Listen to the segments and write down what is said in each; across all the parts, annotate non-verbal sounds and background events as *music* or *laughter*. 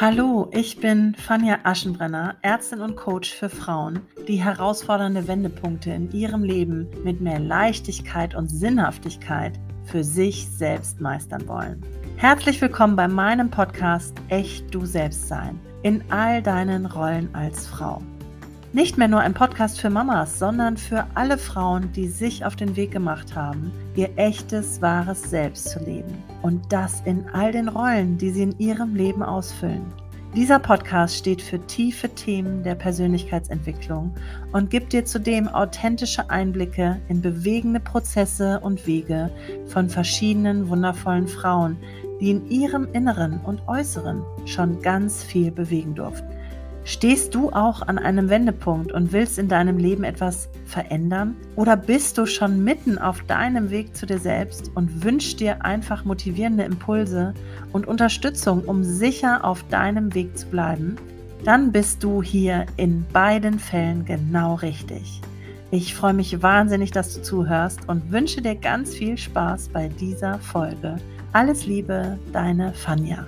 Hallo, ich bin Fania Aschenbrenner, Ärztin und Coach für Frauen, die herausfordernde Wendepunkte in ihrem Leben mit mehr Leichtigkeit und Sinnhaftigkeit für sich selbst meistern wollen. Herzlich willkommen bei meinem Podcast Echt du selbst sein in all deinen Rollen als Frau. Nicht mehr nur ein Podcast für Mamas, sondern für alle Frauen, die sich auf den Weg gemacht haben, ihr echtes, wahres Selbst zu leben. Und das in all den Rollen, die sie in ihrem Leben ausfüllen. Dieser Podcast steht für tiefe Themen der Persönlichkeitsentwicklung und gibt dir zudem authentische Einblicke in bewegende Prozesse und Wege von verschiedenen wundervollen Frauen, die in ihrem Inneren und Äußeren schon ganz viel bewegen durften. Stehst du auch an einem Wendepunkt und willst in deinem Leben etwas verändern? Oder bist du schon mitten auf deinem Weg zu dir selbst und wünschst dir einfach motivierende Impulse und Unterstützung, um sicher auf deinem Weg zu bleiben? Dann bist du hier in beiden Fällen genau richtig. Ich freue mich wahnsinnig, dass du zuhörst und wünsche dir ganz viel Spaß bei dieser Folge. Alles Liebe, deine Fanja.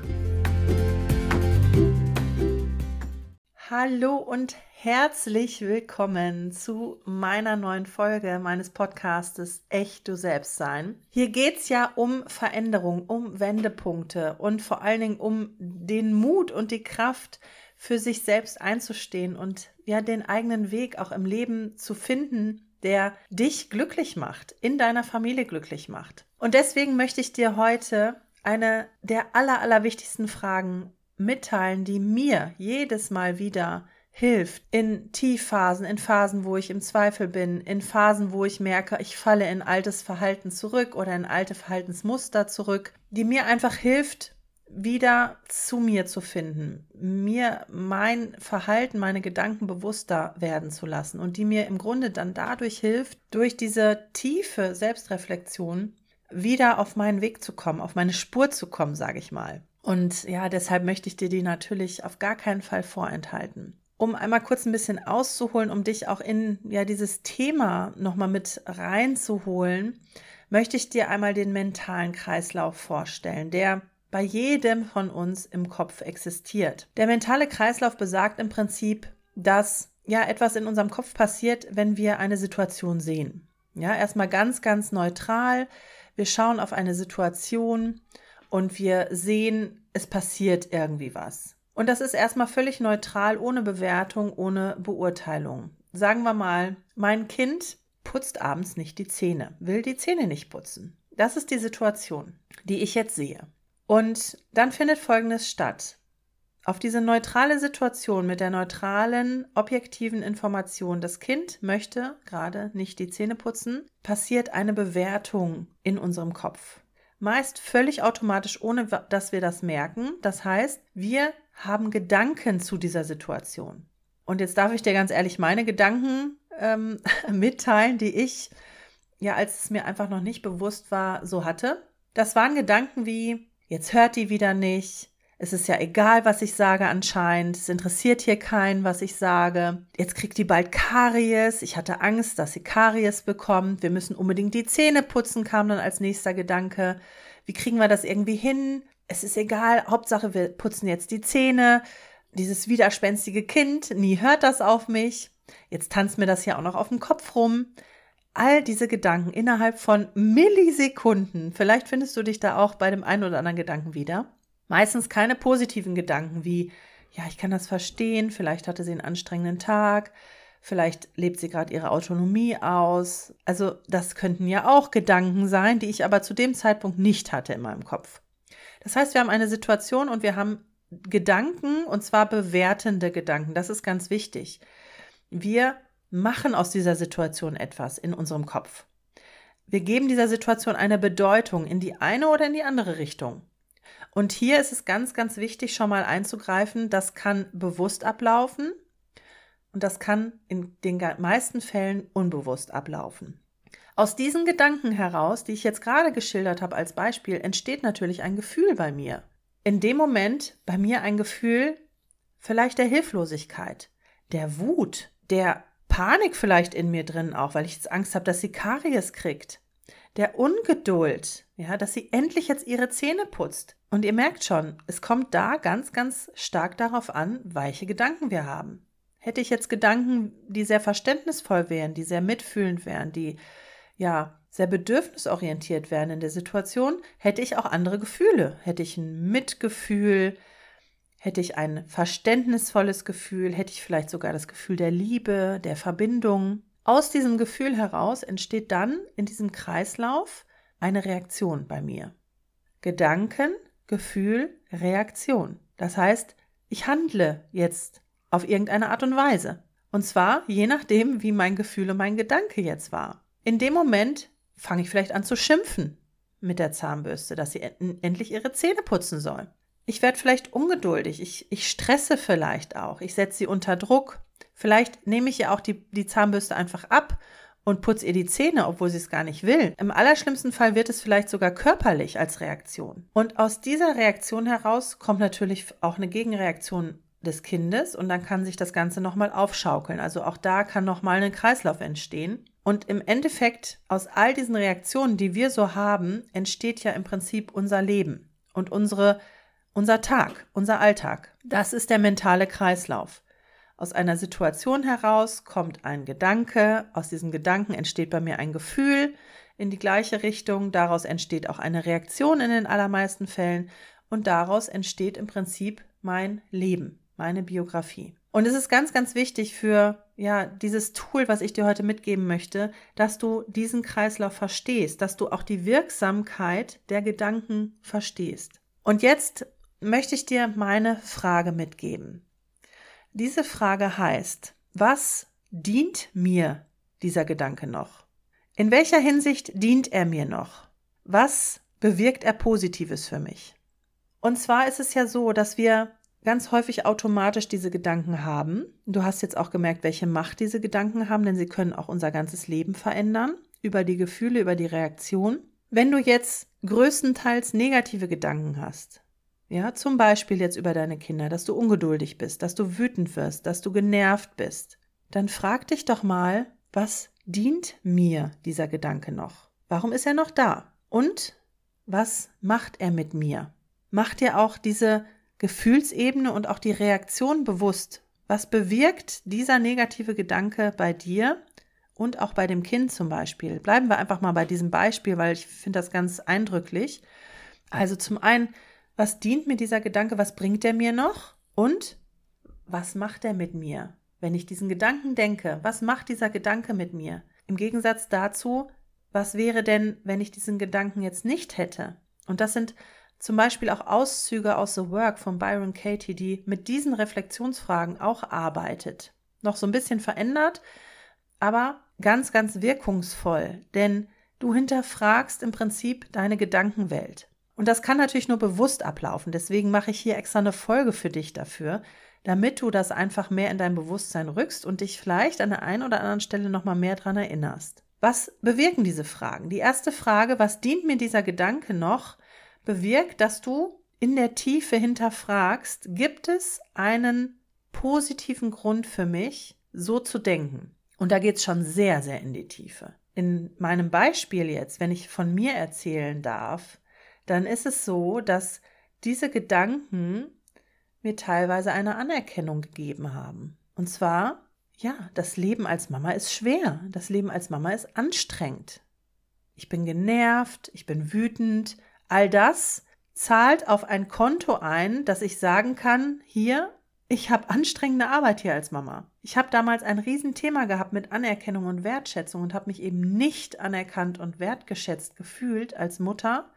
Hallo und herzlich willkommen zu meiner neuen Folge meines Podcastes Echt du selbst sein. Hier geht es ja um Veränderung, um Wendepunkte und vor allen Dingen um den Mut und die Kraft, für sich selbst einzustehen und ja den eigenen Weg auch im Leben zu finden, der dich glücklich macht, in deiner Familie glücklich macht. Und deswegen möchte ich dir heute eine der aller, aller wichtigsten Fragen mitteilen, die mir jedes Mal wieder hilft in Tiefphasen, in Phasen, wo ich im Zweifel bin, in Phasen, wo ich merke, ich falle in altes Verhalten zurück oder in alte Verhaltensmuster zurück, die mir einfach hilft, wieder zu mir zu finden, mir mein Verhalten, meine Gedanken bewusster werden zu lassen und die mir im Grunde dann dadurch hilft, durch diese tiefe Selbstreflexion wieder auf meinen Weg zu kommen, auf meine Spur zu kommen, sage ich mal. Und ja, deshalb möchte ich dir die natürlich auf gar keinen Fall vorenthalten. Um einmal kurz ein bisschen auszuholen, um dich auch in ja dieses Thema nochmal mit reinzuholen, möchte ich dir einmal den mentalen Kreislauf vorstellen, der bei jedem von uns im Kopf existiert. Der mentale Kreislauf besagt im Prinzip, dass ja etwas in unserem Kopf passiert, wenn wir eine Situation sehen. Ja, erstmal ganz, ganz neutral. Wir schauen auf eine Situation und wir sehen, es passiert irgendwie was. Und das ist erstmal völlig neutral, ohne Bewertung, ohne Beurteilung. Sagen wir mal, mein Kind putzt abends nicht die Zähne, will die Zähne nicht putzen. Das ist die Situation, die ich jetzt sehe. Und dann findet Folgendes statt. Auf diese neutrale Situation mit der neutralen, objektiven Information, das Kind möchte gerade nicht die Zähne putzen, passiert eine Bewertung in unserem Kopf meist völlig automatisch, ohne dass wir das merken. Das heißt, wir haben Gedanken zu dieser Situation. Und jetzt darf ich dir ganz ehrlich meine Gedanken ähm, *laughs* mitteilen, die ich, ja, als es mir einfach noch nicht bewusst war, so hatte. Das waren Gedanken wie, jetzt hört die wieder nicht, es ist ja egal, was ich sage anscheinend. Es interessiert hier keinen, was ich sage. Jetzt kriegt die bald Karies. Ich hatte Angst, dass sie Karies bekommt. Wir müssen unbedingt die Zähne putzen, kam dann als nächster Gedanke. Wie kriegen wir das irgendwie hin? Es ist egal. Hauptsache, wir putzen jetzt die Zähne. Dieses widerspenstige Kind, nie hört das auf mich. Jetzt tanzt mir das ja auch noch auf dem Kopf rum all diese Gedanken innerhalb von Millisekunden. Vielleicht findest du dich da auch bei dem einen oder anderen Gedanken wieder. Meistens keine positiven Gedanken wie, ja, ich kann das verstehen, vielleicht hatte sie einen anstrengenden Tag, vielleicht lebt sie gerade ihre Autonomie aus. Also das könnten ja auch Gedanken sein, die ich aber zu dem Zeitpunkt nicht hatte in meinem Kopf. Das heißt, wir haben eine Situation und wir haben Gedanken und zwar bewertende Gedanken. Das ist ganz wichtig. Wir machen aus dieser Situation etwas in unserem Kopf. Wir geben dieser Situation eine Bedeutung in die eine oder in die andere Richtung. Und hier ist es ganz, ganz wichtig, schon mal einzugreifen. Das kann bewusst ablaufen und das kann in den meisten Fällen unbewusst ablaufen. Aus diesen Gedanken heraus, die ich jetzt gerade geschildert habe als Beispiel, entsteht natürlich ein Gefühl bei mir. In dem Moment bei mir ein Gefühl vielleicht der Hilflosigkeit, der Wut, der Panik vielleicht in mir drin auch, weil ich jetzt Angst habe, dass sie Karies kriegt. Der Ungeduld, ja, dass sie endlich jetzt ihre Zähne putzt. Und ihr merkt schon, es kommt da ganz, ganz stark darauf an, welche Gedanken wir haben. Hätte ich jetzt Gedanken, die sehr verständnisvoll wären, die sehr mitfühlend wären, die ja sehr bedürfnisorientiert wären in der Situation, hätte ich auch andere Gefühle. Hätte ich ein Mitgefühl, hätte ich ein verständnisvolles Gefühl, hätte ich vielleicht sogar das Gefühl der Liebe, der Verbindung. Aus diesem Gefühl heraus entsteht dann in diesem Kreislauf eine Reaktion bei mir. Gedanken, Gefühl, Reaktion. Das heißt, ich handle jetzt auf irgendeine Art und Weise. Und zwar je nachdem, wie mein Gefühl und mein Gedanke jetzt war. In dem Moment fange ich vielleicht an zu schimpfen mit der Zahnbürste, dass sie endlich ihre Zähne putzen soll. Ich werde vielleicht ungeduldig, ich, ich stresse vielleicht auch, ich setze sie unter Druck. Vielleicht nehme ich ihr auch die, die Zahnbürste einfach ab und putze ihr die Zähne, obwohl sie es gar nicht will. Im allerschlimmsten Fall wird es vielleicht sogar körperlich als Reaktion. Und aus dieser Reaktion heraus kommt natürlich auch eine Gegenreaktion des Kindes und dann kann sich das Ganze nochmal aufschaukeln. Also auch da kann nochmal ein Kreislauf entstehen. Und im Endeffekt, aus all diesen Reaktionen, die wir so haben, entsteht ja im Prinzip unser Leben und unsere, unser Tag, unser Alltag. Das ist der mentale Kreislauf. Aus einer Situation heraus kommt ein Gedanke, aus diesem Gedanken entsteht bei mir ein Gefühl in die gleiche Richtung, daraus entsteht auch eine Reaktion in den allermeisten Fällen und daraus entsteht im Prinzip mein Leben meine Biografie. Und es ist ganz, ganz wichtig für ja dieses Tool, was ich dir heute mitgeben möchte, dass du diesen Kreislauf verstehst, dass du auch die Wirksamkeit der Gedanken verstehst. Und jetzt möchte ich dir meine Frage mitgeben. Diese Frage heißt, was dient mir dieser Gedanke noch? In welcher Hinsicht dient er mir noch? Was bewirkt er Positives für mich? Und zwar ist es ja so, dass wir ganz häufig automatisch diese Gedanken haben. Du hast jetzt auch gemerkt, welche Macht diese Gedanken haben, denn sie können auch unser ganzes Leben verändern, über die Gefühle, über die Reaktion. Wenn du jetzt größtenteils negative Gedanken hast, ja, zum Beispiel jetzt über deine Kinder, dass du ungeduldig bist, dass du wütend wirst, dass du genervt bist, dann frag dich doch mal, was dient mir dieser Gedanke noch? Warum ist er noch da? Und was macht er mit mir? Macht er auch diese Gefühlsebene und auch die Reaktion bewusst. Was bewirkt dieser negative Gedanke bei dir und auch bei dem Kind zum Beispiel? Bleiben wir einfach mal bei diesem Beispiel, weil ich finde das ganz eindrücklich. Also zum einen, was dient mir dieser Gedanke? Was bringt er mir noch? Und was macht er mit mir? Wenn ich diesen Gedanken denke, was macht dieser Gedanke mit mir? Im Gegensatz dazu, was wäre denn, wenn ich diesen Gedanken jetzt nicht hätte? Und das sind zum Beispiel auch Auszüge aus The Work von Byron Katie, die mit diesen Reflexionsfragen auch arbeitet. Noch so ein bisschen verändert, aber ganz, ganz wirkungsvoll, denn du hinterfragst im Prinzip deine Gedankenwelt. Und das kann natürlich nur bewusst ablaufen. Deswegen mache ich hier extra eine Folge für dich dafür, damit du das einfach mehr in dein Bewusstsein rückst und dich vielleicht an der einen oder anderen Stelle nochmal mehr dran erinnerst. Was bewirken diese Fragen? Die erste Frage, was dient mir dieser Gedanke noch, bewirkt, dass du in der Tiefe hinterfragst, gibt es einen positiven Grund für mich, so zu denken? Und da geht es schon sehr, sehr in die Tiefe. In meinem Beispiel jetzt, wenn ich von mir erzählen darf, dann ist es so, dass diese Gedanken mir teilweise eine Anerkennung gegeben haben. Und zwar, ja, das Leben als Mama ist schwer, das Leben als Mama ist anstrengend. Ich bin genervt, ich bin wütend, All das zahlt auf ein Konto ein, dass ich sagen kann, hier, ich habe anstrengende Arbeit hier als Mama. Ich habe damals ein Riesenthema gehabt mit Anerkennung und Wertschätzung und habe mich eben nicht anerkannt und wertgeschätzt gefühlt als Mutter.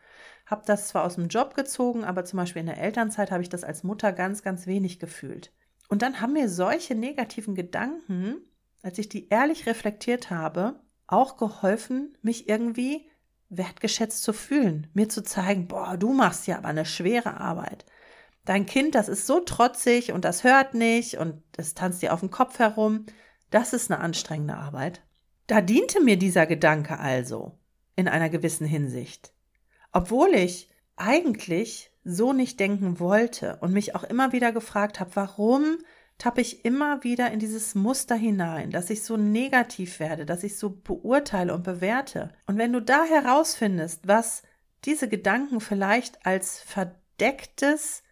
Habe das zwar aus dem Job gezogen, aber zum Beispiel in der Elternzeit habe ich das als Mutter ganz, ganz wenig gefühlt. Und dann haben mir solche negativen Gedanken, als ich die ehrlich reflektiert habe, auch geholfen, mich irgendwie wertgeschätzt zu fühlen, mir zu zeigen, boah, du machst ja aber eine schwere Arbeit. Dein Kind, das ist so trotzig und das hört nicht und es tanzt dir auf dem Kopf herum. Das ist eine anstrengende Arbeit. Da diente mir dieser Gedanke also in einer gewissen Hinsicht. Obwohl ich eigentlich so nicht denken wollte und mich auch immer wieder gefragt habe, warum tappe ich immer wieder in dieses Muster hinein, dass ich so negativ werde, dass ich so beurteile und bewerte. Und wenn du da herausfindest, was diese Gedanken vielleicht als verdecktes,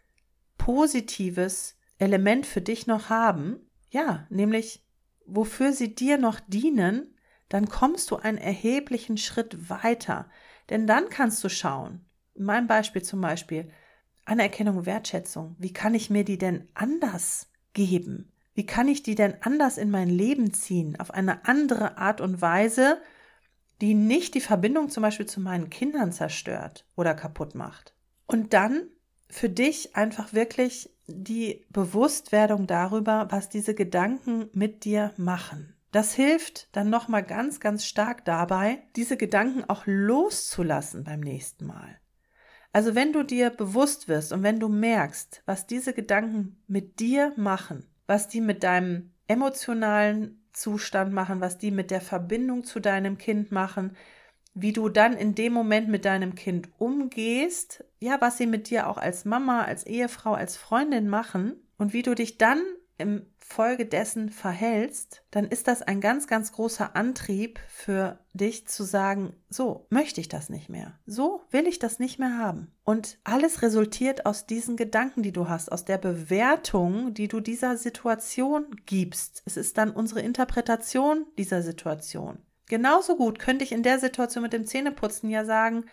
positives Element für dich noch haben, ja, nämlich wofür sie dir noch dienen, dann kommst du einen erheblichen Schritt weiter. Denn dann kannst du schauen, in meinem Beispiel zum Beispiel, Anerkennung, Wertschätzung, wie kann ich mir die denn anders geben? Wie kann ich die denn anders in mein Leben ziehen, auf eine andere Art und Weise, die nicht die Verbindung zum Beispiel zu meinen Kindern zerstört oder kaputt macht? Und dann für dich einfach wirklich die Bewusstwerdung darüber, was diese Gedanken mit dir machen. Das hilft dann nochmal ganz, ganz stark dabei, diese Gedanken auch loszulassen beim nächsten Mal. Also wenn du dir bewusst wirst und wenn du merkst, was diese Gedanken mit dir machen, was die mit deinem emotionalen Zustand machen, was die mit der Verbindung zu deinem Kind machen, wie du dann in dem Moment mit deinem Kind umgehst, ja, was sie mit dir auch als Mama, als Ehefrau, als Freundin machen und wie du dich dann im Folge dessen verhältst, dann ist das ein ganz, ganz großer Antrieb für dich zu sagen, so möchte ich das nicht mehr. So will ich das nicht mehr haben. Und alles resultiert aus diesen Gedanken, die du hast, aus der Bewertung, die du dieser Situation gibst. Es ist dann unsere Interpretation dieser Situation. Genauso gut könnte ich in der Situation mit dem Zähneputzen ja sagen,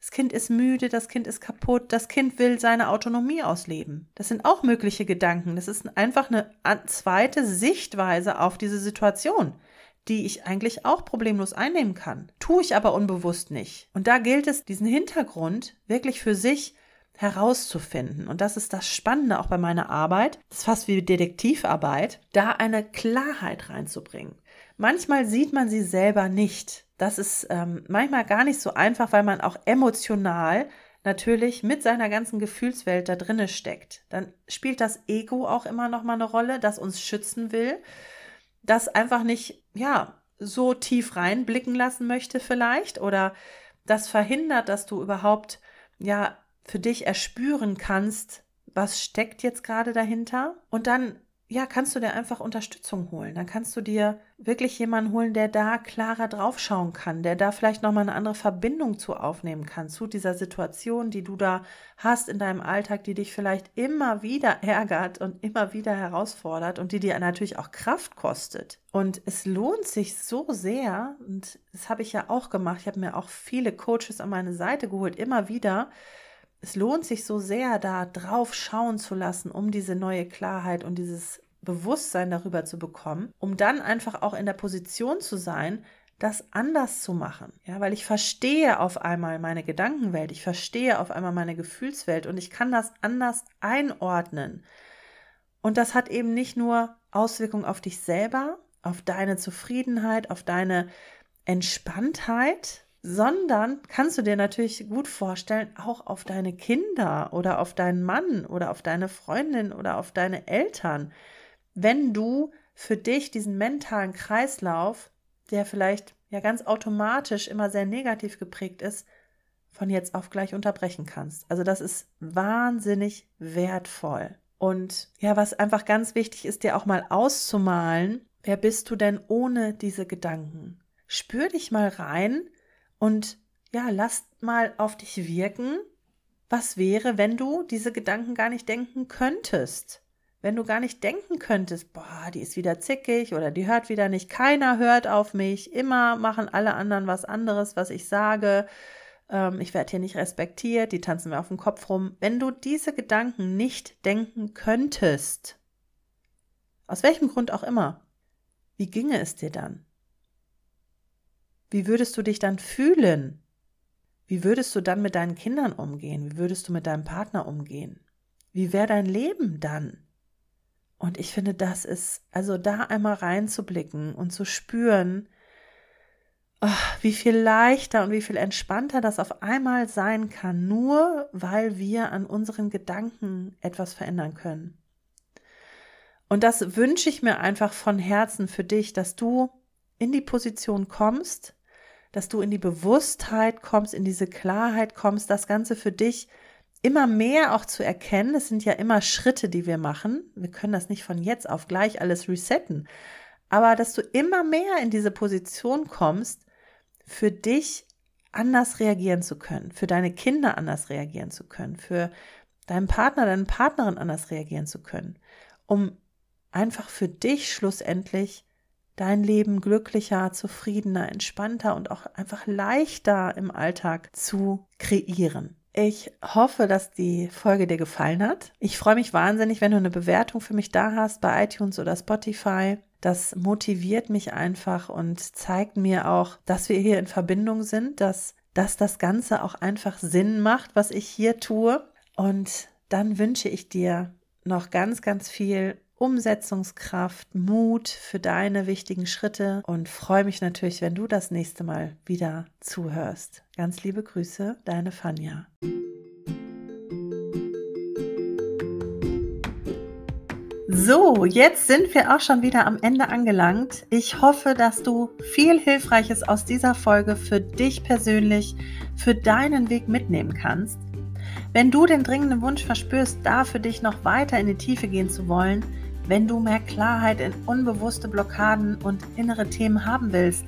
das Kind ist müde, das Kind ist kaputt, das Kind will seine Autonomie ausleben. Das sind auch mögliche Gedanken. Das ist einfach eine zweite Sichtweise auf diese Situation, die ich eigentlich auch problemlos einnehmen kann. Tue ich aber unbewusst nicht. Und da gilt es, diesen Hintergrund wirklich für sich herauszufinden. Und das ist das Spannende auch bei meiner Arbeit. Das ist fast wie Detektivarbeit, da eine Klarheit reinzubringen. Manchmal sieht man sie selber nicht. Das ist ähm, manchmal gar nicht so einfach, weil man auch emotional natürlich mit seiner ganzen Gefühlswelt da drinne steckt. Dann spielt das Ego auch immer noch mal eine Rolle, das uns schützen will, das einfach nicht ja so tief reinblicken lassen möchte vielleicht oder das verhindert, dass du überhaupt ja für dich erspüren kannst, was steckt jetzt gerade dahinter und dann ja, kannst du dir einfach Unterstützung holen. Dann kannst du dir wirklich jemanden holen, der da klarer draufschauen kann, der da vielleicht nochmal eine andere Verbindung zu aufnehmen kann, zu dieser Situation, die du da hast in deinem Alltag, die dich vielleicht immer wieder ärgert und immer wieder herausfordert und die dir natürlich auch Kraft kostet. Und es lohnt sich so sehr, und das habe ich ja auch gemacht, ich habe mir auch viele Coaches an meine Seite geholt, immer wieder, es lohnt sich so sehr, da drauf schauen zu lassen, um diese neue Klarheit und dieses Bewusstsein darüber zu bekommen, um dann einfach auch in der Position zu sein, das anders zu machen. Ja, weil ich verstehe auf einmal meine Gedankenwelt, ich verstehe auf einmal meine Gefühlswelt und ich kann das anders einordnen. Und das hat eben nicht nur Auswirkungen auf dich selber, auf deine Zufriedenheit, auf deine Entspanntheit, sondern kannst du dir natürlich gut vorstellen, auch auf deine Kinder oder auf deinen Mann oder auf deine Freundin oder auf deine Eltern, wenn du für dich diesen mentalen Kreislauf, der vielleicht ja ganz automatisch immer sehr negativ geprägt ist, von jetzt auf gleich unterbrechen kannst. Also das ist wahnsinnig wertvoll. Und ja, was einfach ganz wichtig ist, dir auch mal auszumalen, wer bist du denn ohne diese Gedanken? Spür dich mal rein, und ja, lass mal auf dich wirken, was wäre, wenn du diese Gedanken gar nicht denken könntest. Wenn du gar nicht denken könntest, boah, die ist wieder zickig oder die hört wieder nicht, keiner hört auf mich, immer machen alle anderen was anderes, was ich sage, ähm, ich werde hier nicht respektiert, die tanzen mir auf dem Kopf rum. Wenn du diese Gedanken nicht denken könntest, aus welchem Grund auch immer, wie ginge es dir dann? Wie würdest du dich dann fühlen? Wie würdest du dann mit deinen Kindern umgehen? Wie würdest du mit deinem Partner umgehen? Wie wäre dein Leben dann? Und ich finde, das ist, also da einmal reinzublicken und zu spüren, oh, wie viel leichter und wie viel entspannter das auf einmal sein kann, nur weil wir an unseren Gedanken etwas verändern können. Und das wünsche ich mir einfach von Herzen für dich, dass du in die Position kommst, dass du in die Bewusstheit kommst, in diese Klarheit kommst, das Ganze für dich immer mehr auch zu erkennen, es sind ja immer Schritte, die wir machen. Wir können das nicht von jetzt auf gleich alles resetten. Aber dass du immer mehr in diese Position kommst, für dich anders reagieren zu können, für deine Kinder anders reagieren zu können, für deinen Partner, deine Partnerin anders reagieren zu können, um einfach für dich schlussendlich dein Leben glücklicher, zufriedener, entspannter und auch einfach leichter im Alltag zu kreieren. Ich hoffe, dass die Folge dir gefallen hat. Ich freue mich wahnsinnig, wenn du eine Bewertung für mich da hast bei iTunes oder Spotify. Das motiviert mich einfach und zeigt mir auch, dass wir hier in Verbindung sind, dass, dass das Ganze auch einfach Sinn macht, was ich hier tue. Und dann wünsche ich dir noch ganz, ganz viel Umsetzungskraft, Mut für deine wichtigen Schritte und freue mich natürlich, wenn du das nächste Mal wieder zuhörst. Ganz liebe Grüße, deine Fanja. So, jetzt sind wir auch schon wieder am Ende angelangt. Ich hoffe, dass du viel Hilfreiches aus dieser Folge für dich persönlich, für deinen Weg mitnehmen kannst. Wenn du den dringenden Wunsch verspürst, da für dich noch weiter in die Tiefe gehen zu wollen, wenn du mehr Klarheit in unbewusste Blockaden und innere Themen haben willst,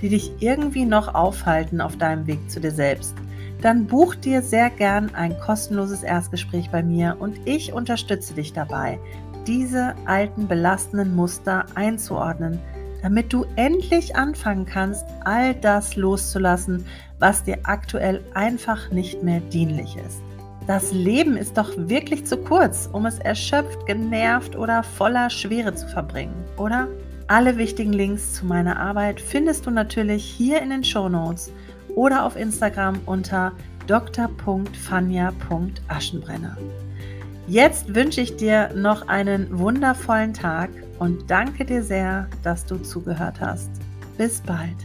die dich irgendwie noch aufhalten auf deinem Weg zu dir selbst, dann buch dir sehr gern ein kostenloses Erstgespräch bei mir und ich unterstütze dich dabei, diese alten belastenden Muster einzuordnen, damit du endlich anfangen kannst, all das loszulassen, was dir aktuell einfach nicht mehr dienlich ist. Das Leben ist doch wirklich zu kurz, um es erschöpft, genervt oder voller Schwere zu verbringen, oder? Alle wichtigen Links zu meiner Arbeit findest du natürlich hier in den Show Notes oder auf Instagram unter dr.fanja.aschenbrenner. Jetzt wünsche ich dir noch einen wundervollen Tag und danke dir sehr, dass du zugehört hast. Bis bald.